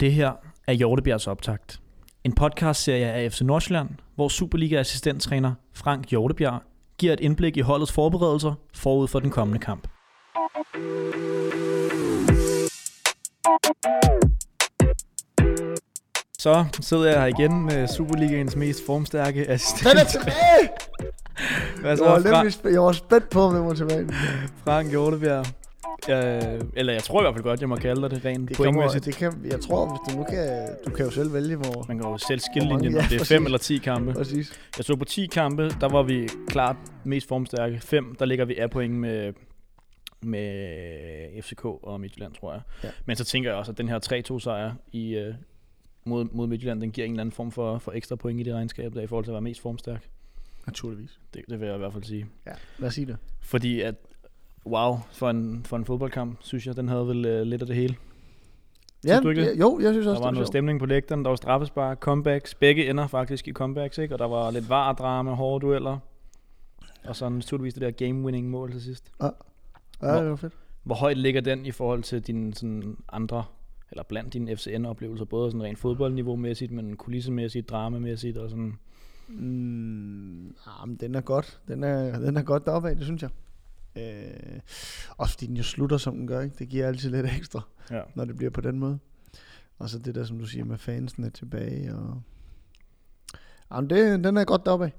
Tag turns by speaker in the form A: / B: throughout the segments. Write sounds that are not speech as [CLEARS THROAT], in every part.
A: Det her er Hjortebjergs optakt. En podcastserie af FC Nordsjælland, hvor Superliga-assistenttræner Frank Hjortebjerg giver et indblik i holdets forberedelser forud for den kommende kamp. Så sidder jeg her igen med Superligaens mest formstærke assistent.
B: Den er tilbage! [LAUGHS]
A: Hvad
B: Jeg
A: så,
B: var,
A: Fra-
B: nemlig, sp- jeg var spændt på, om det var tilbage.
A: Frank Hjortebjerg. Jeg, eller jeg tror i hvert fald godt, jeg må kalde dig det rent
B: Det
A: pointmæssigt.
B: det kan, jeg tror, hvis du nu kan, du kan jo selv vælge, hvor...
A: Man kan jo selv skille linjen,
B: ja,
A: om det er
B: præcis.
A: fem eller 10 kampe.
B: Præcis.
A: Jeg så på 10 kampe, der var vi klart mest formstærke. 5, der ligger vi af point med, med FCK og Midtjylland, tror jeg.
B: Ja.
A: Men så tænker jeg også, at den her 3-2 sejr i, øh, mod, mod Midtjylland, den giver en eller anden form for, for ekstra point i det regnskab, der i forhold til at være mest formstærk.
B: Naturligvis.
A: Det, det vil jeg i hvert fald sige.
B: Ja, lad os sige det.
A: Fordi at, wow, for en, for en fodboldkamp, synes jeg, den havde vel øh, lidt af det hele.
B: Ja,
A: du ikke det?
B: ja, jo, jeg synes
A: Der
B: også,
A: var
B: det
A: noget stemning på lægterne, der var straffespark, comebacks. Begge ender faktisk i comebacks, ikke? Og der var lidt var-drama, hårde dueller. Og så naturligvis det der game-winning mål til sidst.
B: Ja, det var fedt.
A: Hvor højt ligger den i forhold til dine sådan andre, eller blandt dine FCN-oplevelser, både sådan rent fodboldniveau-mæssigt, men kulissemæssigt, dramamæssigt og sådan.
B: Mm, ah, men den er godt. Den er, den er godt deroppe af, det synes jeg. Øh, også fordi den jo slutter, som den gør, ikke? Det giver altid lidt ekstra,
A: Ja.
B: når det bliver på den måde. Og så det der, som du siger, med fansen er tilbage. Og... Jamen, det, den er godt deroppe af.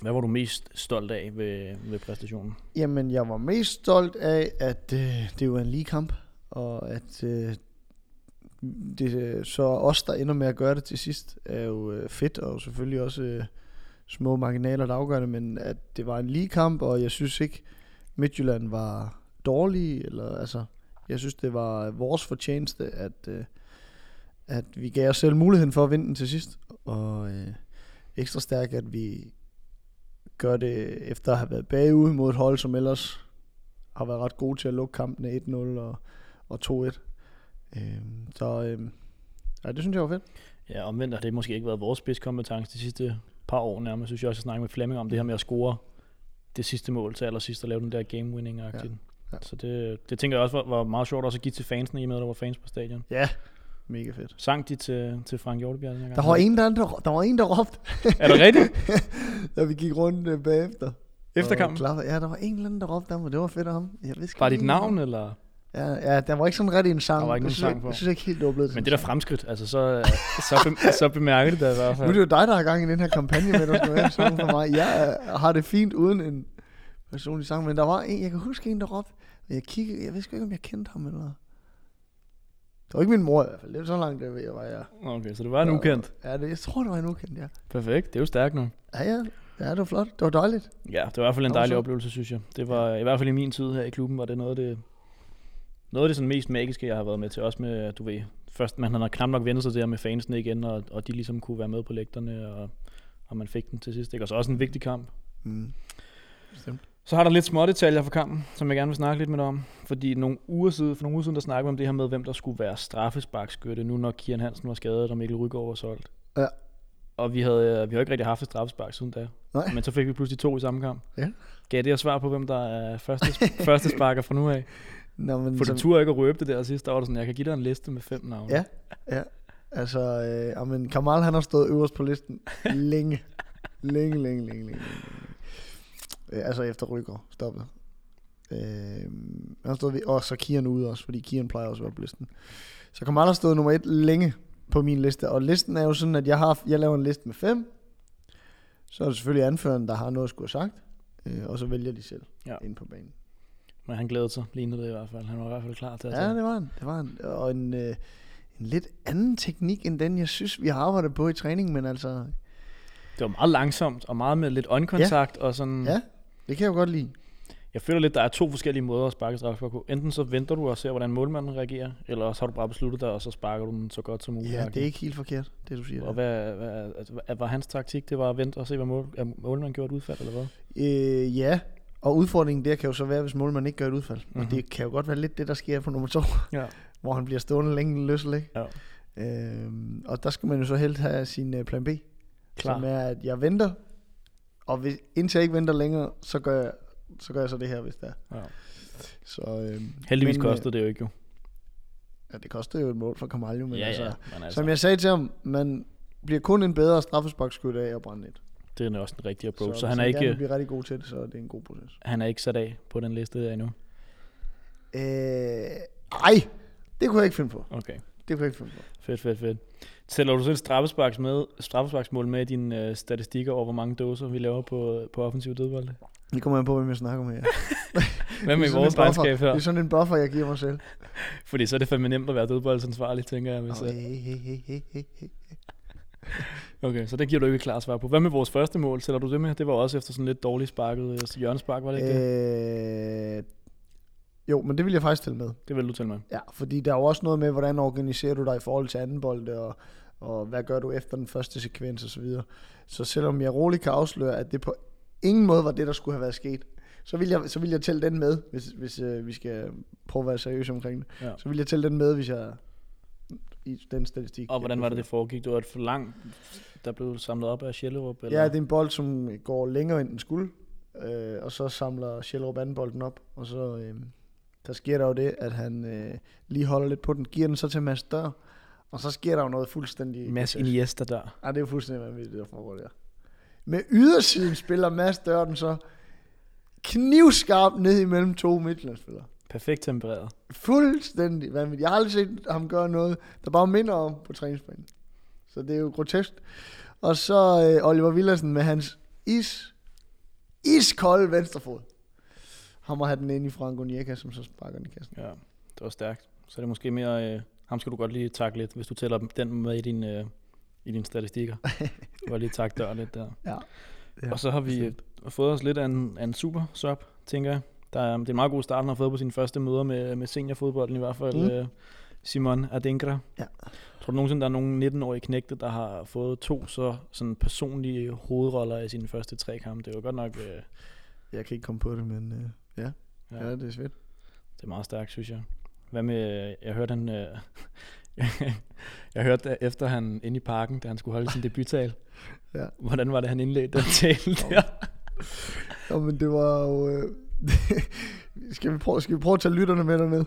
A: Hvad var du mest stolt af ved, ved præstationen?
B: Jamen, jeg var mest stolt af, at øh, det var en lige kamp, og at øh, det, øh, så os, der ender med at gøre det til sidst, er jo øh, fedt, og selvfølgelig også øh, små marginaler, der afgør det, men at det var en lige kamp, og jeg synes ikke, Midtjylland var dårlige, eller altså, jeg synes, det var vores fortjeneste, at, øh, at vi gav os selv muligheden for at vinde den til sidst, og øh, ekstra stærkt, at vi gør det efter at have været bagud mod et hold, som ellers har været ret gode til at lukke kampene 1-0 og, og 2-1. Øh, så øh, ja, det synes jeg var fedt.
A: Ja, omvendt har det måske ikke været vores spidskompetence de sidste par år nærmest. Synes jeg også, jeg snakker med Flemming om det her med at score det sidste mål til allersidst og lave den der game winning ja.
B: Ja.
A: Så det, det tænker jeg også var, var meget sjovt også at give til fansene, i med at der var fans på stadion.
B: Ja, mega fedt.
A: Sang de til, til Frank Hjortebjerg den her gang?
B: Der var en, der, der, der, var en, der råbte,
A: Er det rigtigt? [LAUGHS]
B: da vi gik rundt øh, bagefter.
A: Efter kampen?
B: Ja, der var en eller anden, der råbte ham, og det var fedt af ham. Jeg ved sgu
A: Var
B: ikke
A: dit navn, eller?
B: Ja, ja, der var ikke sådan rigtig en sang.
A: Der var ikke
B: Jeg
A: nogen
B: synes,
A: sang
B: jeg,
A: på.
B: Jeg synes ikke helt, det var blevet til
A: Men
B: en
A: det er da fremskridt, altså så, så, be, [LAUGHS] så bemærker det da i hvert
B: Nu er
A: fald.
B: det jo dig, der har gang i den her kampagne med, at der skal være en sang for mig. Jeg øh, har det fint uden en personlig sang, men der var en, jeg kan huske en, der råbte, og jeg kiggede, jeg vidste ikke, om jeg kendte ham eller... Det var ikke min mor i hvert fald, det var så langt, der ved jeg var jeg.
A: Okay, så det var en ukendt.
B: Ja, det, jeg tror, det var en ukendt, ja.
A: Perfekt, det er jo stærkt nu.
B: Ja, ja, ja, det var flot, det var dejligt.
A: Ja, det var i hvert fald en
B: Det
A: dejlig oplevelse, synes jeg. Det var i hvert fald i min tid her i klubben, var det noget af det, noget af det sådan mest magiske, jeg har været med til. Også med, du ved, først man havde knap nok vendt sig der med fansene igen, og, og de ligesom kunne være med på lægterne, og, og man fik den til sidst. Ikke? Og så også en vigtig kamp.
B: Mm. Bestemt.
A: Så har der lidt små detaljer for kampen, som jeg gerne vil snakke lidt med dig om. Fordi nogle uger siden, for nogle uger siden, der snakkede vi om det her med, hvem der skulle være straffesparkskytte, nu når Kian Hansen var skadet, og Mikkel Rygaard var solgt.
B: Ja.
A: Og vi havde, vi har ikke rigtig haft et straffespark siden da.
B: Nej.
A: Men så fik vi pludselig to i samme kamp.
B: Ja.
A: Gav det jer svar på, hvem der er første, første sparker fra nu af? [LAUGHS]
B: Nå, men
A: For
B: som-
A: du turde ikke at røbe det der sidst, der var det sådan, jeg kan give dig en liste med fem navne.
B: Ja, ja. Altså, øh, jamen, Kamal han har stået øverst på listen [LAUGHS] længe. længe, længe, længe, længe, længe. Øh, altså efter Rykker stoppet. Øh, han har stået ved, og så Kian ude også, fordi Kian plejer også at være på listen. Så Kamal har stået nummer et længe på min liste, og listen er jo sådan, at jeg, har, jeg laver en liste med fem. Så er det selvfølgelig anføreren, der har noget at skulle have sagt, øh, og så vælger de selv
A: Ja.
B: ind på banen.
A: Men han glædede sig, lignede det i hvert fald. Han var i hvert fald klar til at
B: Ja,
A: tage.
B: det var han. Det var han. Og en, øh, en lidt anden teknik, end den, jeg synes, vi har arbejdet på i træning, men altså,
A: det var meget langsomt, og meget med lidt øjenkontakt, og sådan...
B: ja, det kan jeg jo godt lide.
A: Jeg føler lidt, der er to forskellige måder at sparke straffespark på. Enten så venter du og ser, hvordan målmanden reagerer, eller også har du bare besluttet dig, og så sparker du den så godt som muligt.
B: Ja, det er ikke helt forkert, det du siger.
A: Og hvad, hvad, altså, hvad var hans taktik? Det var at vente og se, hvad mål, målmanden gjorde et udfald, eller hvad?
B: Øh, ja, og udfordringen der kan jo så være, hvis målmanden ikke gør et udfald. Mm-hmm.
A: Mhm.
B: Og det kan jo godt være lidt det, der sker på nummer to, [LAUGHS]
A: Ja.
B: hvor han bliver stående længe løsel, ikke?
A: Ja.
B: Øhm, og der skal man jo så helst have sin uh, plan B,
A: Klar.
B: som er, at jeg venter, og hvis, indtil jeg ikke venter længere, så gør jeg så, gør jeg så det her, hvis det er.
A: Ja.
B: Så, øhm,
A: Heldigvis
B: men, øh,
A: kostede det jo ikke jo.
B: Ja, det koster jo et mål for Carvalho, men
A: ja,
B: altså,
A: ja, men altså,
B: som jeg sagde til ham, man bliver kun en bedre straffesparkskyt af at brænde et.
A: Det er også den rigtige approach. Så, så
B: hvis
A: han er ikke,
B: blive rigtig god til det, så er det en god proces.
A: han er ikke sat af på den liste der endnu.
B: Øh, ej, det kunne jeg ikke finde på.
A: Okay,
B: Det kunne jeg ikke finde på.
A: fedt, fedt, fedt. Tæller du selv straffesparks med, straffesparksmål med i dine øh, statistikker over, hvor mange dåser vi laver på, på offensiv dødbold?
B: Det kommer an på, hvem jeg snakker med. Ja. [LAUGHS]
A: Hvad med
B: er
A: vores regnskab her?
B: Det er sådan en buffer, jeg giver mig selv. [LAUGHS]
A: Fordi så er det fandme nemt at være dødboldsansvarlig, tænker jeg. Hvis,
B: Oh, hey, hey, hey, hey, hey.
A: Okay, så det giver du ikke et klart svar på. Hvad med vores første mål? Tæller du det med? Det var også efter sådan lidt dårligt sparket øh, hjørnespark, var det ikke det?
B: Øh, jo, men det vil jeg faktisk tælle med.
A: Det vil du til med.
B: Ja, fordi der er jo også noget med, hvordan organiserer du dig i forhold til anden bold, og, og hvad gør du efter den første sekvens osv. Så, videre. så selvom jeg roligt kan afsløre, at det på ingen måde var det, der skulle have været sket, så vil jeg, så vil jeg tælle den med, hvis, hvis øh, vi skal prøve at være seriøse omkring det.
A: Ja.
B: Så vil jeg tælle den med, hvis jeg i den statistik.
A: Og hvordan var det, det foregik? Det var et for langt, der blev samlet op af Sjællerup? Eller?
B: Ja, det er en bold, som går længere end den skulle, øh, og så samler Sjællerup anden bolden op, og så øh, der sker der jo det, at han øh, lige holder lidt på den, giver den så til Mads Dør, og så sker der jo noget fuldstændig...
A: Mads. Iniesta der.
B: Ej, det er jo fuldstændig vanvittigt, det der foregår der. Med ydersiden spiller Mads Dør den så knivskarp ned imellem to Midtjyllandsspillere.
A: Perfekt tempereret.
B: Fuldstændig vanvittigt. Jeg har aldrig set ham gøre noget, der bare minder om på træningsbanen. Så det er jo grotesk. Og så øh, Oliver Villersen med hans is, iskolde venstrefod. Han må have den ind i Franco Nieka, som så sparker den i kassen.
A: Ja, det var stærkt. Så er det måske mere... Øh, ham skal du godt lige takke lidt, hvis du tæller den med i din, øh, i dine statistikker. [LAUGHS] Du kan lige takke dør lidt der.
B: Ja.
A: Ja, og så har vi øh, fået os lidt af en, af en super sub, tænker jeg. Der er, det er en meget god start, han har fået på sine første møder med, med seniorfodbolden i hvert fald.
B: Mm.
A: Øh, Simon Adinkra.
B: Ja.
A: Tror du nogensinde, der er nogen 19-årige knægte, der har fået to så sådan personlige hovedroller i sine første tre kampe? Det er jo godt nok... Øh,
B: Jeg kan ikke komme på det, men øh, ja.
A: ja,
B: ja, det er svært.
A: det er meget stærkt, synes jeg. Hvad med... Jeg hørte han... Øh, [LAUGHS] jeg hørte efter han inde i parken, da han skulle holde sin debuttal. [LAUGHS]
B: Ja.
A: Hvordan var det, han indledte den tale der?
B: Nå, men det var jo... Øh, [LAUGHS] skal, vi prøve, skal vi prøve at tage lytterne med derned?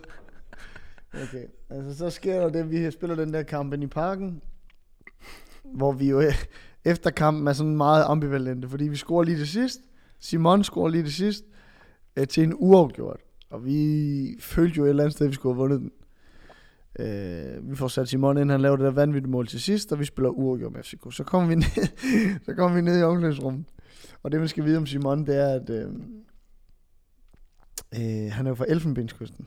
B: Okay, altså så sker der det, vi spiller den der kamp i parken, hvor vi jo eh, efter kampen er sådan meget ambivalente, fordi vi scorer lige til sidst, Simon scorer lige til sidst, øh, til en uafgjort, og vi følte jo et eller andet sted, at vi skulle have vundet den. Øh, vi får sat Simon ind, han laver det der vanvittige mål til sidst, og vi spiller uafgjort med FCK. Så kommer vi ned, [LAUGHS] så kommer vi ned i omklædningsrummet, og det man skal vide om Simon, det er, at øh, øh, han er jo fra Elfenbenskysten.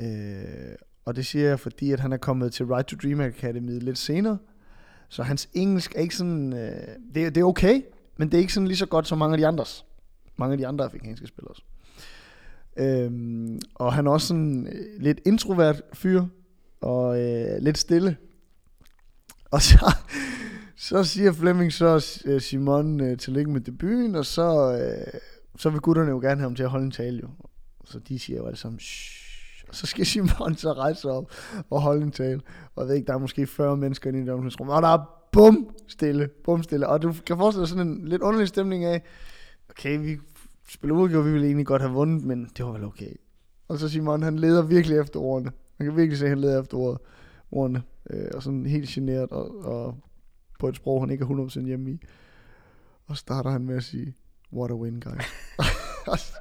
B: Øh, og det siger jeg, fordi at han er kommet til Right to Dream Academy lidt senere. Så hans engelsk er ikke sådan... Øh, det, er- det er okay, men det er ikke sådan lige så godt som mange af de andres. Mange af de andre afrikanske spillere også. Øhm, og han er også sådan øh, lidt introvert fyr, og øh, lidt stille. Og så, så siger Flemming så øh, Simon øh, tillykke med debuten, og så, øh, så vil gutterne jo gerne have ham til at holde en tale jo. Så de siger jo alle sammen, Shh. og så skal [LAUGHS] Simon så rejse sig op og holde en tale. Og jeg ved ikke, der er måske 40 mennesker inde i det omklædningsrum, og der er bum stille, bum stille. Og du kan forestille dig sådan en lidt underlig stemning af, okay, vi spiller udgjort, vi ville egentlig godt have vundet, men det var vel okay. Og så Simon, han leder virkelig efter ordene. Man kan virkelig se, at han leder efter ordet, ordene. Øh, og sådan helt generet, og, og på et sprog, han ikke er 100% hjemme i. Og starter han med at sige, what a win, guys. [LAUGHS] og, så,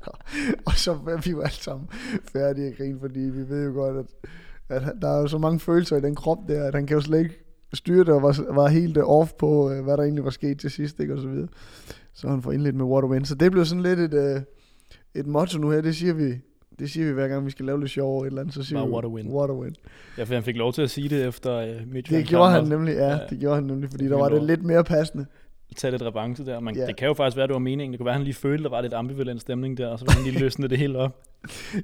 B: og så er vi jo alle sammen færdige at grine, fordi vi ved jo godt, at, at der er jo så mange følelser i den krop der, at han kan jo slet ikke styre det, og var, var helt off på, øh, hvad der egentlig var sket til sidst, ikke, og så videre. Så han får indledt med what a win. Så det blev sådan lidt et, øh, et motto nu her, det siger vi, det siger vi hver gang, vi skal lave lidt sjov over et eller andet, så siger
A: Bare
B: vi,
A: what a win.
B: What a win.
A: Ja, for han fik lov til at sige det efter øh, Midtjylland.
B: Det gjorde han nemlig, ja,
A: Ja.
B: det gjorde han nemlig, fordi
A: Det
B: der var det lidt mere passende.
A: Tage lidt revanche der. Man,
B: Ja.
A: Det kan jo faktisk være, det var meningen. Det kunne være, at han lige følte, der var lidt ambivalent stemning der, og så ville han lige løsne det hele op.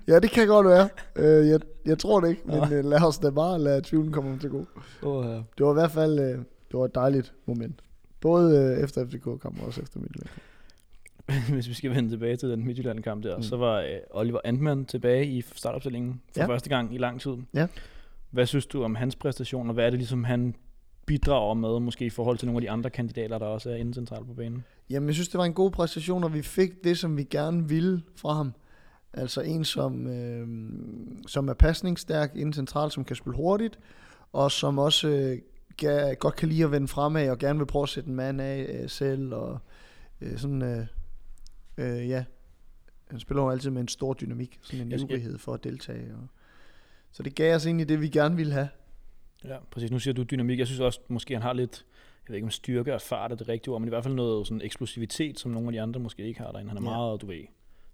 B: Ja, det kan godt være. Øh, jeg, jeg tror det ikke, men
A: Nå.
B: øh, lad os da bare lade tvivlen komme til god.
A: Oh, ja.
B: Det var i hvert fald øh, det var et dejligt moment. Både øh, efter FCK-kampen og også efter Midtjylland. [LAUGHS]
A: Hvis vi skal vende tilbage til den Midtjylland-kamp der,
B: Mm.
A: så var øh, Oliver Antmann tilbage i startopstillingen for
B: Ja.
A: ja. første gang i lang tid.
B: Ja.
A: Hvad synes du om hans præstation, og hvad er det ligesom, han bidrager med, måske i forhold til nogle af de andre kandidater, der også er inde centralt på banen?
B: Jamen, jeg synes, det var en god præstation, og vi fik det, som vi gerne ville fra ham. Altså en, som, øh, som er pasningsstærk inden centralt, som kan spille hurtigt, og som også øh, ga- godt kan lide at vende fremad, og gerne vil prøve at sætte en mand af øh, selv, og øh, sådan, øh, øh, ja, han spiller jo altid med en stor dynamik, sådan en ivrighed for at deltage. Og, så det gav os egentlig det, vi gerne ville have.
A: Ja, præcis. Nu siger du dynamik. Jeg synes også, måske han har lidt, jeg ved ikke om styrke og fart er det rigtige ord, men i hvert fald noget sådan eksplosivitet, som nogle af de andre måske ikke har derinde. Han er
B: Ja.
A: meget, du ved,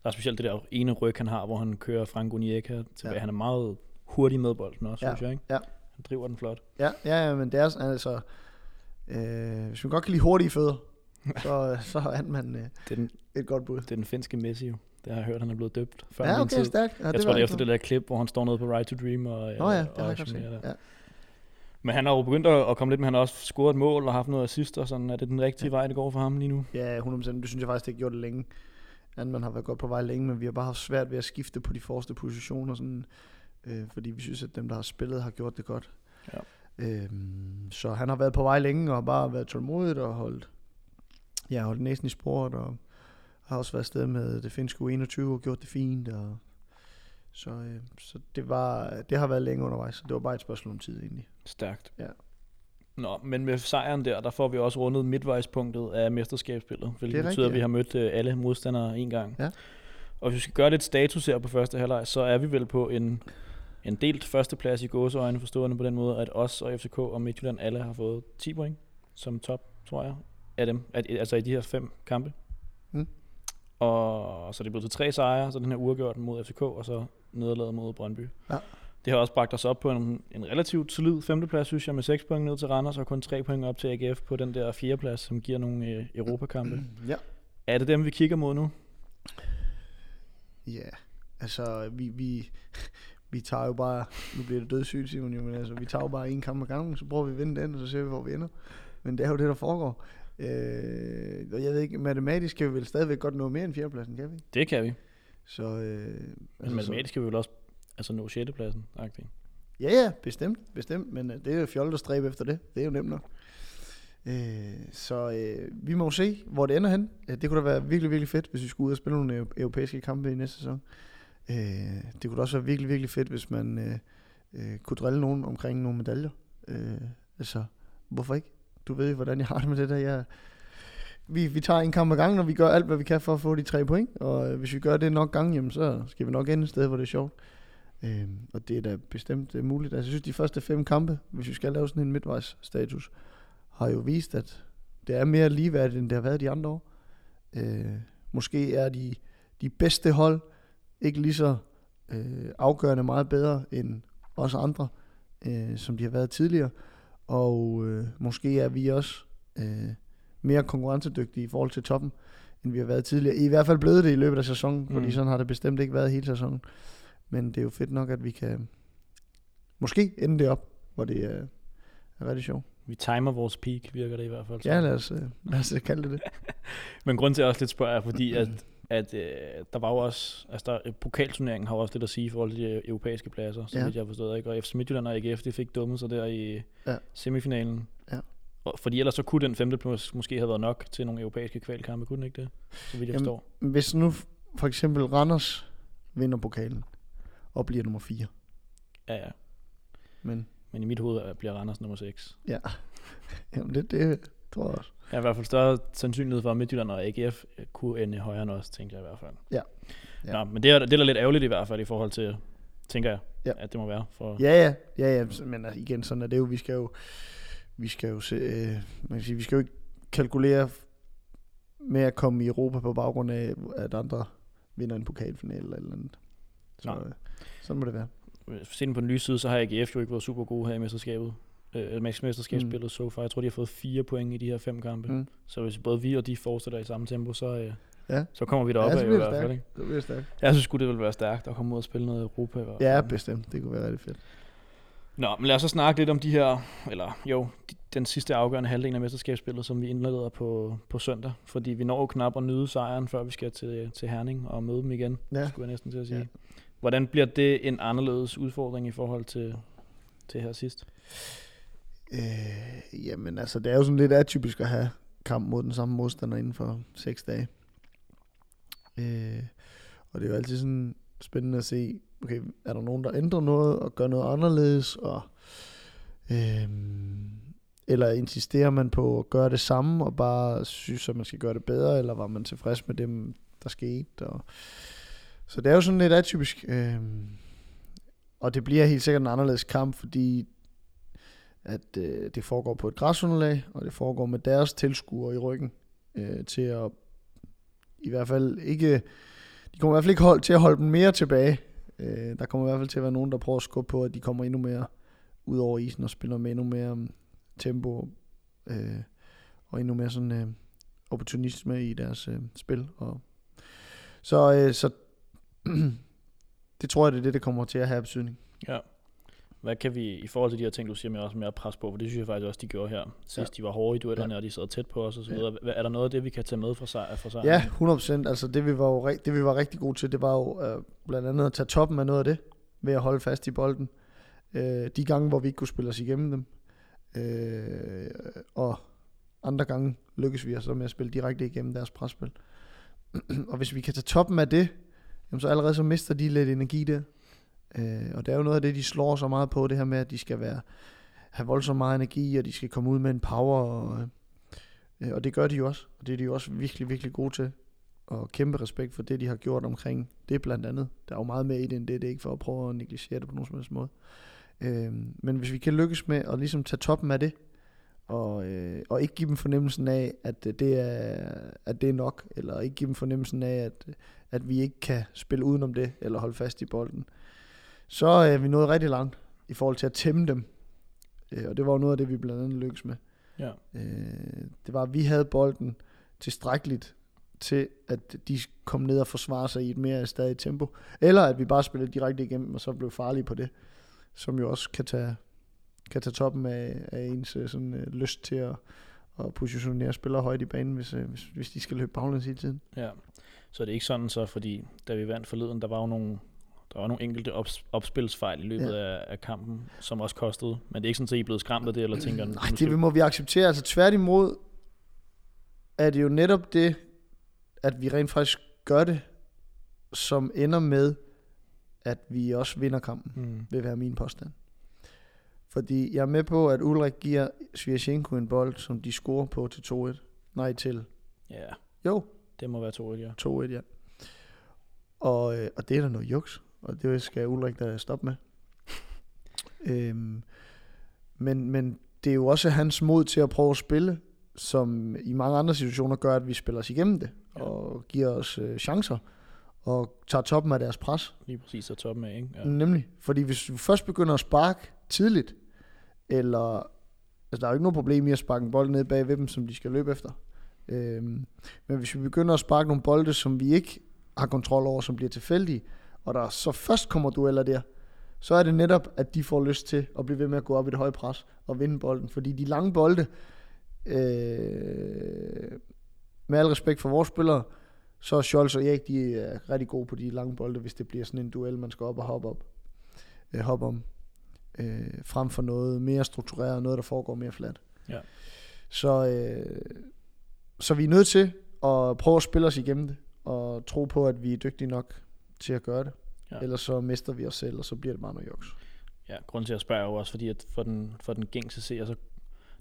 A: der er specielt det der ene ryg, han har, hvor han kører Frank Onieka tilbage.
B: Ja.
A: Han er meget hurtig med bolden også,
B: Ja.
A: synes jeg, ikke?
B: Ja.
A: Han driver den flot.
B: Ja, ja, ja men det er sådan, altså, øh, hvis man godt kan lide hurtige fødder, [LAUGHS] så, så er man øh,
A: Det er, den,
B: et godt bud.
A: det er den finske Messi, jo. Det har jeg hørt, han er blevet døbt før
B: Ja,
A: min
B: okay,
A: tid.
B: stærkt. Ja,
A: jeg tror, det er
B: ikke
A: efter det der klip, hvor han står nede på Right to Dream og,
B: Nå ja, det
A: og
B: har jeg godt set. Ja.
A: Men han har jo begyndt at komme lidt med, han har også scoret et mål og haft noget assist, og sådan, er det den rigtige vej, det går for ham lige nu?
B: Ja, 100%. Det synes jeg faktisk, det har gjort det længe. At man har været godt på vej længe, men vi har bare haft svært ved at skifte på de forreste positioner, sådan, øh, fordi vi synes, at dem, der har spillet, har gjort det godt.
A: Ja.
B: Øhm, så han har været på vej længe, og bare været tålmodigt og holdt, ja, holdt næsen i sporet, og har også været afsted med det finske U21 og gjort det fint. Og, så øh, så det, var, det har været længe undervejs, så det var bare et spørgsmål om tid egentlig.
A: Stærkt.
B: Ja.
A: Nå, men med sejren der, der får vi også rundet midtvejspunktet af mesterskabsspillet, hvilket
B: Det er
A: betyder,
B: rigtigt,
A: at vi
B: ja.
A: har mødt øh, alle modstandere en gang.
B: Ja.
A: Og hvis vi skal gøre lidt status her på første halvleg, så er vi vel på en, en delt førsteplads i gåseøjne, forstående på den måde, at os og FCK og Midtjylland alle har fået 10 point som top, tror jeg, af dem, altså i de her fem kampe.
B: Mm.
A: Og så er det blevet til tre sejre, så den her uafgjort mod FCK, og så nederlaget mod Brøndby.
B: Ja.
A: Det har også bragt os op på en, en relativt solid femteplads, synes jeg, med 6 point ned til Randers, og kun 3 point op til AGF på den der fjerdeplads, som giver nogle øh, Europakampe. [CLEARS THROAT]
B: Ja.
A: Er det dem, vi kigger mod nu?
B: Ja, altså vi, vi, [LAUGHS] vi tager jo bare, nu bliver det dødssygt, Simon, men altså, vi tager jo bare en kamp ad gangen, så prøver vi at vinde den, og så ser vi, hvor vi ender. Men det er jo det, der foregår. Øh, og jeg ved ikke, matematisk kan vi vel stadigvæk godt nå mere end fjerdepladsen, kan vi?
A: Det kan vi.
B: Så, øh,
A: Men
B: altså,
A: matematisk skal vi vel også altså nå 6. pladsen. agtigt.
B: Ja, ja, bestemt, bestemt, men øh, det er jo fjollet at stræbe efter det. Det er jo nemt nok. Øh, så øh, vi må jo se, hvor det ender hen. Det kunne da være virkelig, virkelig fedt, hvis vi skulle ud og spille nogle europæiske kampe i næste sæson. Øh, det kunne da også være virkelig, virkelig fedt, hvis man øh, øh, kunne drille nogen omkring nogle medaljer. Øh, altså, hvorfor ikke? Du ved jo, hvordan jeg har det med det der. Jeg, vi, vi tager en kamp ad gangen, og vi gør alt, hvad vi kan for at få de tre point. Og øh, hvis vi gør det nok gange, jamen, så skal vi nok ende et sted, hvor det er sjovt. Øhm, og det er da bestemt uh, muligt. Altså, jeg synes, de første fem kampe, hvis vi skal lave sådan en midtvejsstatus, har jo vist, at det er mere ligeværdigt, end det har været de andre år. Øh, måske er de, de bedste hold ikke lige så øh, afgørende meget bedre end os andre, øh, som de har været tidligere. Og øh, måske er vi også øh, mere konkurrencedygtige i forhold til toppen, end vi har været tidligere. I hvert fald blevet det i løbet af sæsonen, fordi
A: Mm.
B: sådan har det bestemt ikke været hele sæsonen. Men det er jo fedt nok, at vi kan måske ende det op, hvor det er, er rigtig sjovt.
A: Vi timer vores peak, virker det i hvert fald.
B: Ja, lad os, øh, lad os kalde det det. [LAUGHS]
A: Men grund til, at jeg også lidt spørger, er fordi, at, at øh, der var jo også, altså der, pokalturneringen har også lidt at sige i forhold til de europæiske pladser, så
B: Ja.
A: vidt jeg har forstået, ikke? Og FC Midtjylland og AGF, det fik dummet sig der i
B: Ja.
A: semifinalen.
B: Ja.
A: Og, fordi ellers så kunne den femte plads måske have været nok til nogle europæiske kvalkampe, kunne den ikke det? Så vidt jeg
B: Jamen,
A: forstår.
B: Hvis nu for eksempel Randers vinder pokalen og bliver nummer 4,
A: Ja, ja.
B: men
A: Men i mit hoved er- bliver Randers nummer 6.
B: ja, [LAUGHS] jamen det, det tror jeg også.
A: Jeg har i hvert fald større sandsynlighed for, at Midtjylland og AGF øh, kunne ende højere end os, tænkte jeg i hvert fald.
B: Ja. Ja.
A: Nå, men det er, det er da lidt ærgerligt i hvert fald i forhold til, tænker jeg,
B: Ja.
A: at det må være. For,
B: Ja, ja, ja, ja, så- men altså, igen, sådan er det jo, vi skal jo, vi skal jo se, øh, man kan sige, vi skal jo ikke kalkulere med at komme i Europa på baggrund af, at andre vinder en pokalfinale eller andet. Så
A: Nej.
B: øh, sådan må det være.
A: Set på den lyse side, så har AGF jo ikke været super gode her i mesterskabet. Øh, mesterskabsspillet mm. så far. Jeg tror, de har fået fire point i de her fem kampe. Mm. Så hvis både vi og de fortsætter i samme tempo, så, øh,
B: Ja.
A: så kommer vi derop
B: Ja,
A: af i hvert fald. Ikke?
B: Det bliver stærkt.
A: Jeg synes det ville være stærkt at komme ud og spille noget Europa i hvert fald.
B: Ja, bestemt. Det kunne være rigtig fedt.
A: Nå, men lad os så snakke lidt om de her, eller jo, de, den sidste afgørende halvdel af mesterskabsspillet, som vi indleder på, på søndag. Fordi vi når jo knap at nyde sejren, før vi skal til, til Herning og møde dem igen,
B: Ja.
A: skulle jeg næsten til at sige.
B: Ja.
A: Hvordan bliver det en anderledes udfordring i forhold til, til her sidst?
B: Øh, jamen altså, det er jo sådan lidt atypisk at have kamp mod den samme modstander inden for seks dage. Øh, og det er jo altid sådan spændende at se, okay, er der nogen, der ændrer noget og gør noget anderledes, og øh, eller insisterer man på at gøre det samme, og bare synes, at man skal gøre det bedre, eller var man tilfreds med dem, der skete, og så det er jo sådan lidt atypisk, Øh, og det bliver helt sikkert en anderledes kamp, fordi at øh, det foregår på et græsunderlag, og det foregår med deres tilskuere i ryggen øh, til at i hvert fald ikke, de kommer i hvert fald ikke hold, til at holde dem mere tilbage. Øh, der kommer i hvert fald til at være nogen, der prøver at skubbe på, at de kommer endnu mere ud over isen og spiller med endnu mere um, tempo øh, og endnu mere sådan øh, opportunisme i deres øh, spil. Og så, øh, så [CLEARS THROAT] det tror jeg, det er det, det kommer til at have betydning.
A: Ja. Hvad kan vi, i forhold til de her ting, du siger med også mere pres på, for det synes jeg faktisk også, de gjorde her. Sidst ja. de var hårde i duellerne, ja. og de sad tæt på os og så videre. Ja. Er der noget af det, vi kan tage med fra sig? For sig?
B: Ja, 100%. Altså det vi, var jo, det, vi var rigtig gode til, det var jo øh, blandt andet at tage toppen af noget af det, ved at holde fast i bolden. Øh, de gange, hvor vi ikke kunne spille os igennem dem. Øh, og andre gange lykkes vi så med at spille direkte igennem deres presspil. [CLEARS THROAT] og hvis vi kan tage toppen af det, jamen så allerede så mister de lidt energi der. Øh, og det er jo noget af det, de slår så meget på, det her med, at de skal være, have voldsomt meget energi, og de skal komme ud med en power, og, øh, og det gør de jo også. Og det er de jo også virkelig, virkelig gode til. Og kæmpe respekt for det, de har gjort omkring det blandt andet. Der er jo meget mere i det end det, det er ikke for at prøve at negligere det på nogen som helst måde. Øh, men hvis vi kan lykkes med at ligesom tage toppen af det, og, øh, og ikke give dem fornemmelsen af, at det, er, at det er nok, eller ikke give dem fornemmelsen af, at, at vi ikke kan spille udenom det, eller holde fast i bolden, så er vi nået rigtig langt i forhold til at tæmme dem. Øh, og det var jo noget af det, vi blandt andet lykkedes med.
A: Ja.
B: Øh, det var, at vi havde bolden tilstrækkeligt til, at de kom ned og forsvare sig i et mere stadigt tempo. Eller at vi bare spillede direkte igennem, og så blev farlige på det. Som jo også kan tage, kan tage toppen af, af ens øh, sådan, øh, lyst til at, at positionere spillere højt i banen, hvis, øh, hvis, hvis de skal løbe baglæns i tiden.
A: Ja, så er det ikke sådan så, fordi da vi vandt forleden, der var jo nogle der var nogle enkelte ops- opspilsfejl i løbet ja. af, af kampen, som også kostede. Men det er ikke sådan, at I er blevet skræmt af det, eller tænker... [CLEARS THROAT]
B: Nej, det må vi acceptere. Altså tværtimod er det jo netop det, at vi rent faktisk gør det, som ender med, at vi også vinder kampen, mm. vil være min påstand. Fordi jeg er med på, at Ulrik giver Sviashenko en bold, som de scorer på til 2-1. Nej, til.
A: Ja.
B: Jo.
A: Det må være 2-1, ja.
B: 2-1, ja. Og, øh, og det er da noget juks og det skal Ulrik da stoppe med. [LAUGHS] øhm, men, men det er jo også hans mod til at prøve at spille, som i mange andre situationer gør, at vi spiller os igennem det, ja. og giver os øh, chancer, og tager toppen af deres pres.
A: Lige præcis, så toppen af, ikke?
B: Ja. Nemlig, fordi hvis du først begynder at sparke tidligt, eller, altså der er jo ikke noget problem i at sparke en bold ned bag ved dem, som de skal løbe efter. Øhm, men hvis vi begynder at sparke nogle bolde, som vi ikke har kontrol over, som bliver tilfældige, og der så først kommer dueller der, så er det netop, at de får lyst til at blive ved med at gå op i det høje pres og vinde bolden. Fordi de lange bolde, øh, med al respekt for vores spillere, så er Scholz og Erik, de er rigtig gode på de lange bolde, hvis det bliver sådan en duel, man skal op og hoppe op. Øh, hoppe om. Øh, frem for noget mere struktureret, noget der foregår mere fladt.
A: Ja.
B: Så, øh, så vi er nødt til at prøve at spille os igennem det, og tro på, at vi er dygtige nok til at gøre det. Ja. Ellers så mister vi os selv, og så bliver det bare noget joks.
A: Ja, grunden til at spørge er jo også, fordi at for den, for den gængse seer, så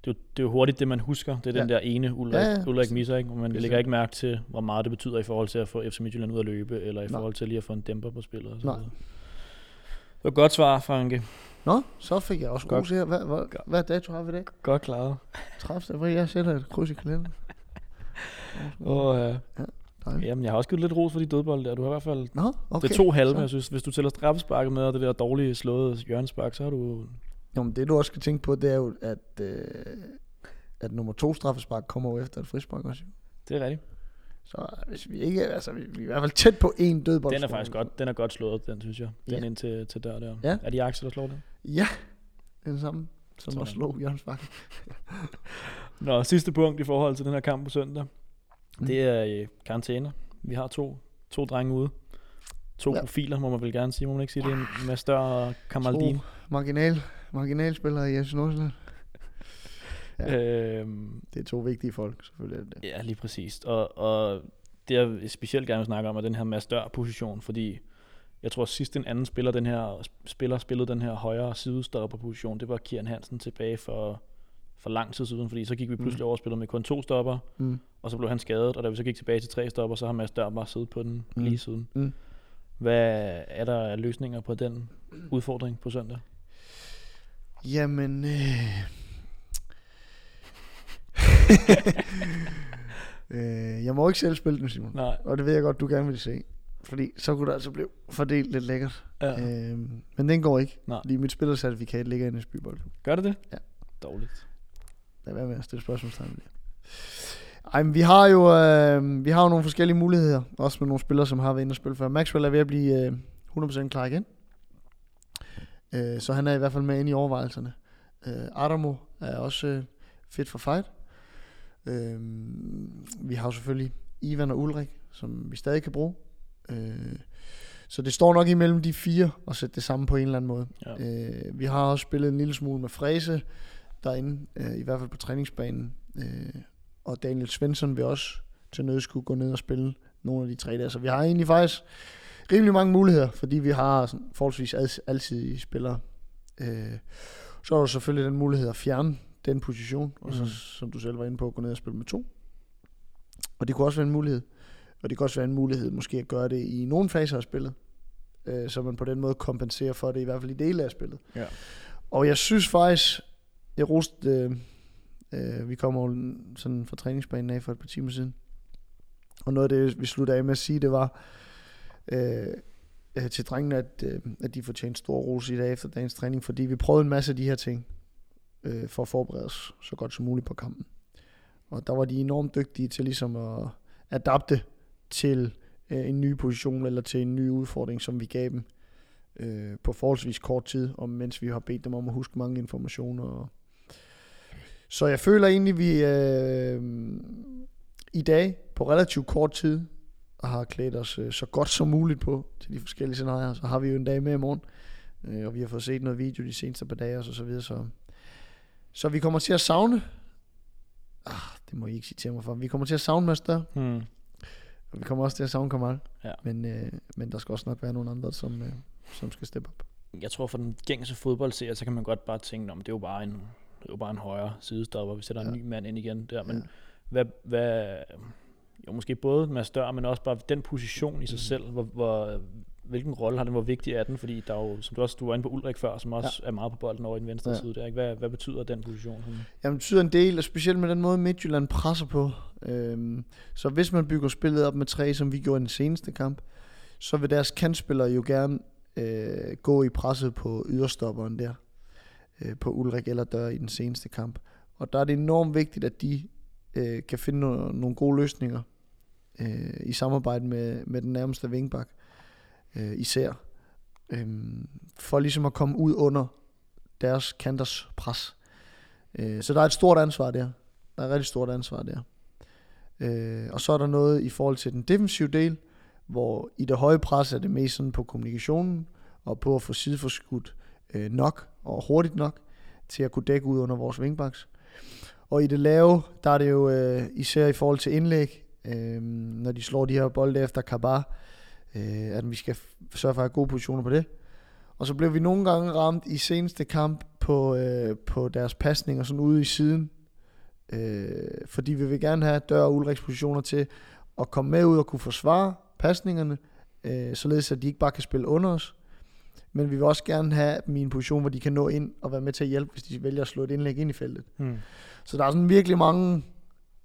A: det er, jo, det er jo hurtigt det, man husker. Det er ja. den der ene Ulrik, ja, ja. Ulrik misser, ikke? Og man lægger ikke mærke til, hvor meget det betyder i forhold til at få FC Midtjylland ud at løbe, eller i Nej. forhold til lige at få en dæmper på spillet. Og så Nej. Det var et godt svar, Franke.
B: Nå, så fik jeg også god se. Hvad, hvad, hvad dato har vi det?
A: Godt klaret.
B: 30. april, jeg sætter et kryds i kalenderen. [LAUGHS]
A: Åh, oh, ja. Dejligt. Jamen, jeg har også givet lidt ros for de dødbolde der. Du har i hvert fald...
B: Nå, okay.
A: Det er to halve, så. jeg synes. Hvis du tæller straffesparket med, og det der dårlige slået hjørnespark, så har du...
B: Jo, men det du også skal tænke på, det er jo, at, øh, at nummer to straffespark kommer jo efter et frispark også.
A: Det er rigtigt.
B: Så hvis vi ikke, altså vi, vi er i hvert fald tæt på en dødbold.
A: Den er faktisk godt, den er godt slået, den synes jeg. Den ja. ind til, til der der. Ja. Er det Axel, der slår den?
B: Ja, den samme, som Sådan. også slog Jørgens Bakke.
A: Nå, sidste punkt i forhold til den her kamp på søndag. Mm. Det er øh, karantæne. Vi har to, to drenge ude. To ja. profiler, må man vel gerne sige. Må man ikke sige det? En Master og Kamaldin. To
B: marginal, marginalspillere i FC Nordsjælland. Ja. Øhm, det er to vigtige folk, selvfølgelig. Det.
A: Ja, lige præcis. Og, og det jeg specielt gerne vil snakke om, er den her Master position, fordi Jeg tror sidst en anden spiller, den her, spiller spillede den her højre sidestopperposition, det var Kieran Hansen tilbage for, for lang tid siden, fordi så gik vi pludselig
B: Mm.
A: over og spillede med kun to stopper,
B: Mm.
A: og så blev han skadet, og da vi så gik tilbage til tre stopper, så har Mads Dør bare siddet på den
B: Mm.
A: lige siden.
B: Mm.
A: Hvad er der af løsninger på den udfordring på søndag?
B: Jamen, øh... [LAUGHS] øh, jeg må ikke selv spille den, Simon.
A: Nej.
B: Og det ved jeg godt, du gerne vil se. Fordi så kunne det altså blive fordelt lidt lækkert.
A: Ja.
B: Øh, men den går ikke.
A: Nej.
B: Fordi mit spillercertifikat ligger inde i Spybold.
A: Gør det det?
B: Ja.
A: Dårligt.
B: Lad være med at stille spørgsmålstegn ved det. Ej, men vi har jo øh, vi har jo nogle forskellige muligheder. Også med nogle spillere, som har været inde og spille før. Maxwell er ved at blive øh, 100% klar igen. Øh, så han er i hvert fald med inde i overvejelserne. Øh, Adamo er også øh, fit for fight. Øh, vi har jo selvfølgelig Ivan og Ulrik, som vi stadig kan bruge. Øh, så det står nok imellem de fire at sætte det sammen på en eller anden måde.
A: Ja.
B: Øh, vi har også spillet en lille smule med Fræse derinde, øh, i hvert fald på træningsbanen. Øh, og Daniel Svensson vil også til nød skulle gå ned og spille nogle af de tre der. Så vi har egentlig faktisk rimelig mange muligheder, fordi vi har sådan forholdsvis al- alsidige spillere. Øh, så er der selvfølgelig den mulighed at fjerne den position, og så,
A: Mhm.
B: som du selv var inde på, gå ned og spille med to. Og det kunne også være en mulighed. Og det kan også være en mulighed måske at gøre det i nogle faser af spillet, øh, så man på den måde kompenserer for det, i hvert fald i dele af spillet.
A: Ja.
B: Og jeg synes faktisk, jeg roste, øh, øh, vi kommer jo sådan fra træningsbanen af for et par timer siden, og noget af det, vi sluttede af med at sige, det var øh, øh, til drengene, at, øh, at de fortjente stor ros i dag efter dagens træning, fordi vi prøvede en masse af de her ting øh, for at forberede os så godt som muligt på kampen. Og der var de enormt dygtige til ligesom at adapte til øh, en ny position eller til en ny udfordring, som vi gav dem øh, på forholdsvis kort tid, og mens vi har bedt dem om at huske mange informationer. Og så jeg føler egentlig, vi øh, i dag på relativt kort tid har klædt os øh, så godt som muligt på til de forskellige scenarier. Så har vi jo en dag med i morgen, øh, og vi har fået set noget video de seneste par dage og så, så videre. Så, så vi kommer til at savne, ah, det må I ikke sige til mig for, vi kommer til at savne Mads Dør,
A: Hmm.
B: og vi kommer også til at savne Kamal.
A: Ja.
B: Men, øh, men der skal også nok være nogle andre, som, øh, som skal steppe op.
A: Jeg tror for den gængse fodboldseer, så kan man godt bare tænke, om det er jo bare en, det er jo bare en højre sidestopper, vi sætter ja. en ny mand ind igen der. Men
B: Ja.
A: hvad, hvad, jo måske både med større, men også bare den position i sig
B: Mhm.
A: selv, hvor, hvor, hvilken rolle har den, hvor vigtig er den? Fordi der er jo, som du også du var inde på Ulrik før, som også ja. er meget på bolden over i den venstre ja. Side der. Ikke? Hvad, hvad betyder den position?
B: Jamen, det betyder en del, og specielt med den måde Midtjylland presser på. Øhm, så hvis man bygger spillet op med tre, som vi gjorde i den seneste kamp, så vil deres kantspillere jo gerne øh, gå i presset på yderstopperen der, øh, på Ulrik eller Dør i den seneste kamp. Og der er det enormt vigtigt, at de øh, kan finde nogle, nogle gode løsninger øh, i samarbejde med, med den nærmeste vingbak øh, især. øh, for ligesom at komme ud under deres kanters pres. Øh, så der er et stort ansvar der. Der er et rigtig stort ansvar der. Øh, og så er der noget i forhold til den defensive del, hvor i det høje pres er det mest sådan på kommunikationen, og på at få sideforskudt øh, nok, og hurtigt nok, til at kunne dække ud under vores wingbacks. Og i det lave, der er det jo øh, især i forhold til indlæg, øh, når de slår de her bolde efter Kabar, øh, at vi skal sørge for at have gode positioner på det. Og så blev vi nogle gange ramt i seneste kamp på, øh, på deres pasninger sådan ude i siden. Øh, fordi vi vil gerne have dør og Ulriks positioner til at komme med ud og kunne forsvare pasningerne, øh, således at de ikke bare kan spille under os. Men vi vil også gerne have dem i en position, hvor de kan nå ind og være med til at hjælpe, hvis de vælger at slå et indlæg ind i feltet.
A: Hmm.
B: Så der er sådan virkelig mange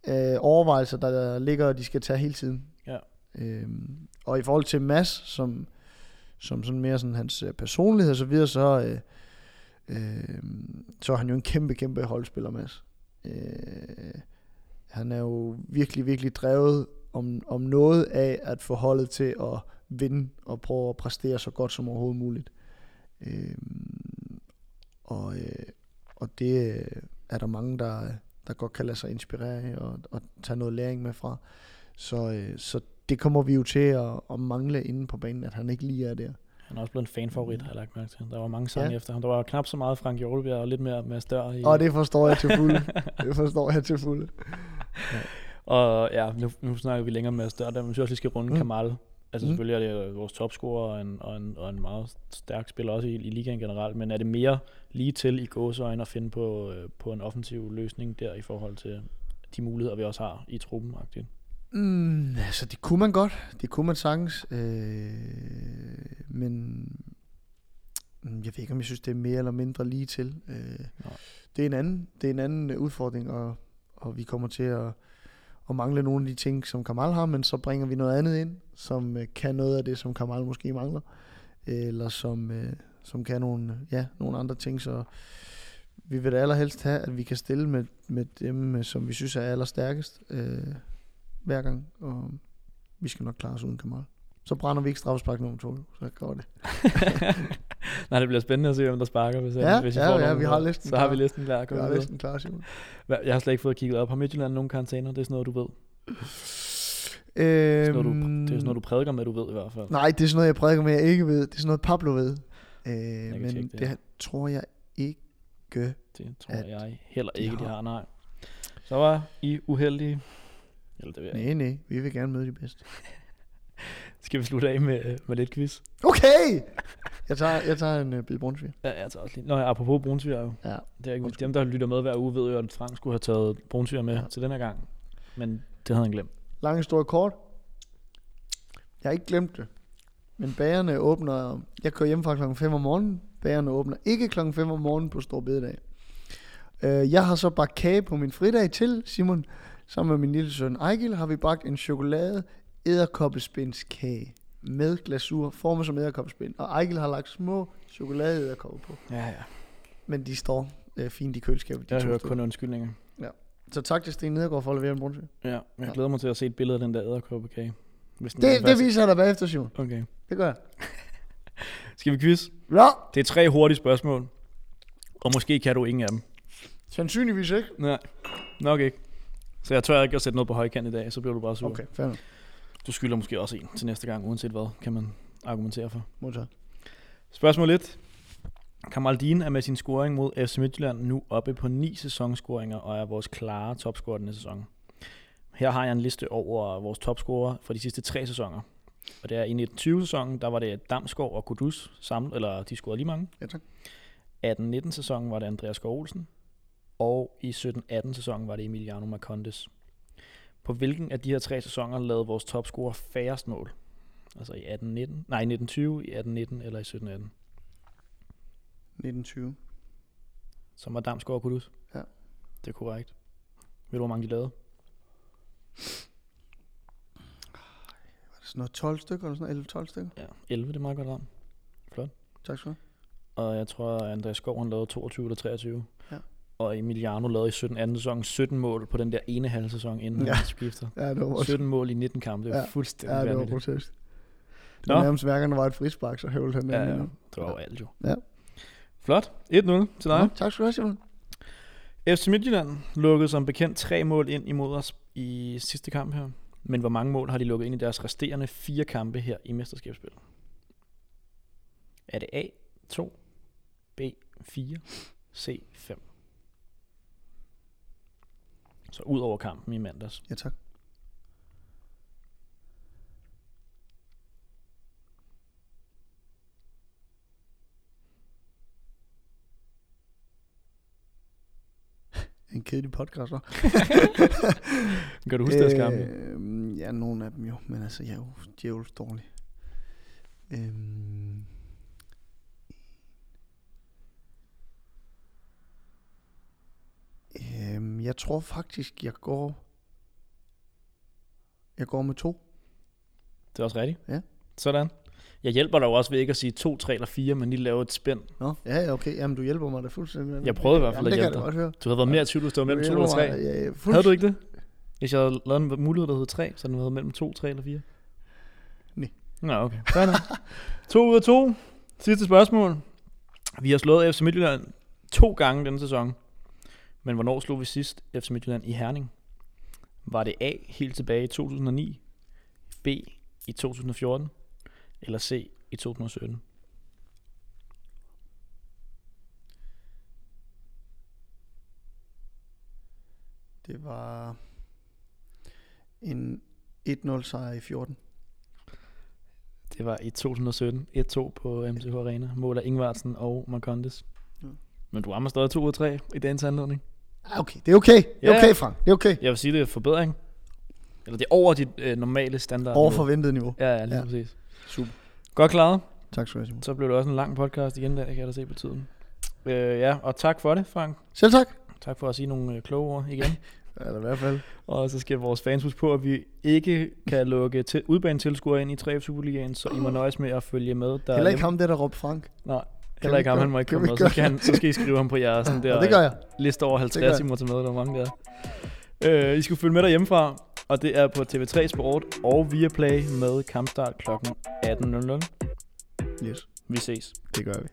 B: øh, overvejelser, der ligger, og de skal tage hele tiden.
A: Ja.
B: Øhm, og i forhold til Mass, som, som sådan mere sådan hans øh, personlighed og så videre, så, øh, øh, så er han jo en kæmpe, kæmpe holdspiller, Mads. Øh, han er jo virkelig, virkelig drevet om, om noget af at få holdet til at vinde og prøve at præstere så godt som overhovedet muligt. Øh, og, øh, og det øh, er der mange, der, der godt kan lade sig inspirere af og, og tage noget læring med fra. Så, øh, så det kommer vi jo til at, at mangle inde på banen, at han ikke lige er der.
A: Han er også blevet en fanfavorit, har jeg lagt mærke til. Der var mange sange ja. Efter ham. Der var knap så meget Frank Hjortebjerg og lidt mere med større i.
B: Og det forstår jeg til fulde. [LAUGHS] det forstår jeg til fulde.
A: Og ja, nu, nu snakker vi længere med større, der men vi også lige skal runde mm.
B: Mm.
A: Kamal. Altså
B: Mm.
A: mm. selvfølgelig er det vores topscorer og en, og, en, og en meget stærk spiller også i, i ligaen generelt, men er det mere lige til i gåseøjne at finde på, øh, på en offensiv løsning der i forhold til de muligheder, vi også har i truppen? -agtigt?
B: Mm, altså, det kunne man godt. Det kunne man sagtens. Øh, men mm, jeg ved ikke, om jeg synes, det er mere eller mindre lige til. Øh,
A: Nej.
B: det, er en anden, det er en anden øh, udfordring, og, og vi kommer til at, at mangle nogle af de ting, som Kamal har, men så bringer vi noget andet ind, som øh, kan noget af det, som Kamal måske mangler. Eller som, øh, som kan nogle, ja, nogle andre ting, så vi vil da allerhelst have, at vi kan stille med, med dem, øh, som vi synes er allerstærkest. Øh, hver gang, og vi skal nok klare os uden Kamal. Så brænder vi ikke straffespark nummer to, så går det. [LAUGHS]
A: Nej, det bliver spændende at se, hvem der sparker, hvis,
B: Ja,
A: hvis
B: ja, ja, vi har listen
A: Så har
B: klar.
A: vi listen klar. Kom
B: er
A: videre.
B: næsten klar, Simon.
A: Jeg har slet ikke fået kigget op. Har Midtjylland nogen karantæner? Det er sådan noget, du ved.
B: Øhm,
A: Det er sådan noget, du, det er sådan noget, du prædiker med, du ved i hvert fald.
B: Nej, det er sådan noget, jeg prædiker med, jeg ikke ved. Det er sådan noget, Pablo ved. Øh, men det,
A: det.
B: tror jeg ikke.
A: Det tror jeg heller ikke, de
B: har.
A: har. Nej. Så var I uheldige. Eller det ved jeg.
B: Nej, nej, vi vil gerne møde de bedste. [LAUGHS]
A: Skal vi slutte af med, med lidt quiz?
B: Okay! Jeg tager, jeg tager en uh, bid brunsviger.
A: Ja, jeg tager også lige. Nå, ja, apropos brunsviger jo.
B: Ja.
A: Det er ikke,
B: Undskyld.
A: dem, der lytter med hver uge, ved jo, at Frank skulle have taget brunsviger med
B: Ja.
A: til den her gang. Men det havde han glemt.
B: Lang historie kort. Jeg har ikke glemt det. Men bagerne åbner... Jeg kører hjem fra klokken 5 om morgenen. Bagerne åbner ikke klokken 5 om morgenen på Stor Bededag. Øh, jeg har så bagt kage på min fridag til, Simon. Sammen med min lille søn Ejgil har vi bagt en chokolade æderkoppespindskage med glasur, formet som æderkoppespind. Og Ejgil har lagt små chokolade på.
A: Ja, ja.
B: Men de står øh, fint i køleskabet. De
A: Jeg hører kun undskyldninger.
B: Så tak til Sten Nedergaard for at levere en brunsviger.
A: Ja, jeg
B: Ja.
A: glæder mig til at se et billede af den der æderkoppekage. Hvis den
B: Det, det viser jeg dig bagefter, Simon.
A: Okay.
B: Det gør jeg. [LAUGHS]
A: Skal vi quiz?
B: Ja,
A: Det er tre hurtige spørgsmål. Og måske kan du ingen af dem.
B: sandsynligvis ikke.
A: Nej, nok ikke. Så jeg tør ikke at sætte noget på højkant i dag, så bliver du bare sur.
B: Okay, fair.
A: Du skylder måske også en til næste gang, uanset hvad, kan man argumentere for.
B: Modtaget.
A: Spørgsmål 1. Kamaldin er med sin scoring mod FC Midtjylland nu oppe på 9 sæsonscoringer og er vores klare topscorer denne sæson. Her har jeg en liste over vores topscorer for de sidste tre sæsoner. Og det er i 1920-sæsonen, der var det Damsgaard og Kudus samlet, eller de scorede lige mange.
B: Ja, tak.
A: 18-19 sæsonen var det Andreas Skov Olsen, og i 17-18 sæsonen var det Emiliano Marcondes. På hvilken af de her tre sæsoner lavede vores topscorer færrest mål? Altså i 18-19, nej, i 1920, i 18-19 eller i 17-18?
B: 1920.
A: Som var Damsgaard og Kudus?
B: Ja.
A: Det er korrekt. Ved du, hvor mange de lavede?
B: Var det sådan noget 12 stykker eller sådan noget? 11-12 stykker?
A: Ja, 11, det er meget godt ramt.
B: Tak skal du
A: Og jeg tror, at Andreas Skov han lavede 22 eller 23.
B: Ja.
A: Og Emiliano lavede i 17 sæson 17 mål på den der ene halve sæson, inden
B: Ja.
A: ja. han skifter.
B: Ja, det var også.
A: 17 mål i 19 kampe, det var
B: Ja.
A: ja. fuldstændig
B: Ja, det var grotesk. Det
A: Nå.
B: var nærmest hver gang, der var et frispark, så hævde han.
A: Ja, ja. Det var jo alt jo.
B: Ja.
A: Flot. 1-0 til dig.
B: Nå, tak skal du have, Simon.
A: FC Midtjylland lukkede som bekendt tre mål ind imod os i sidste kamp her. Men hvor mange mål har de lukket ind i deres resterende fire kampe her i mesterskabsspillet? Er det A, 2, B, 4, C, 5? Så ud over kampen i mandags.
B: Ja, tak. En kedelig podcast, hva'? [LAUGHS]
A: Kan du huske deres kampe?
B: Øhm, ja, nogle af dem jo, men altså, jeg er jo djævligt dårlig. Øhm, jeg tror faktisk, jeg går... Jeg går med to.
A: Det er også rigtigt.
B: Ja.
A: Sådan. Jeg hjælper dig jo også ved ikke at sige 2, 3 eller 4, men lige lave et spænd.
B: Nå, ja, ja, okay. Jamen, du hjælper mig da fuldstændig.
A: Jeg prøvede i hvert fald
B: Jamen,
A: at hjælpe
B: godt høre.
A: Du havde været mere i tvivl, hvis det var mellem 2
B: Du
A: eller
B: hjælper
A: 3.
B: mig, ja, ja,
A: Havde du ikke det?
B: fuldst-
A: Hvis jeg havde lavet en mulighed, der hed 3, så havde den været mellem 2, 3 eller 4?
B: Nej.
A: Nå, okay. Nok. [LAUGHS] 2 ud af 2. Sidste spørgsmål. Vi har slået FC Midtjylland to gange denne sæson. Men hvornår slog vi sidst FC Midtjylland i Herning? Var det A helt tilbage i 2009, B i 2014, eller C i 2017?
B: Det var en 1-0 sejr i 14.
A: Det var i 2017. 1-2 på MCH Arena. Mål af Ingvartsen og Marcondes.
B: Ja.
A: Men du rammer stadig 2 ud af 3 i dagens anledning.
B: Ah, Okay, det er okay. Det er
A: Ja.
B: okay, Frank. Det er okay.
A: Jeg vil sige, det er forbedring. Eller det er over dit øh, normale standard.
B: Over forventet niveau.
A: Ja, ja, lige
B: Ja.
A: ja. præcis.
B: Super.
A: Godt klaret.
B: Tak skal du have, Simon.
A: Så blev det også en lang podcast igen, der kan jeg da se på tiden. Øh, ja, og tak for det, Frank.
B: Selv tak.
A: Tak for at sige nogle øh, kloge ord igen. [LAUGHS]
B: Eller i hvert fald.
A: og så skal vores fans huske på, at vi ikke kan lukke til, udbanetilskuere ind i 3F Superligaen, så I må [GASPS] nøjes med at følge med. Der
B: Heller ikke ham, der der råbte Frank.
A: Nej, Heller ikke ham, han må ikke komme med. Så, skal han, så skal I skrive ham på jeres sådan der,
B: ja, det gør jeg.
A: liste over 50, I må tage med, der er mange der. Øh, I skal følge med derhjemmefra, og det er på TV3 Sport og Viaplay med kampstart kl. 18.00.
B: Yes.
A: Vi ses.
B: Det gør vi.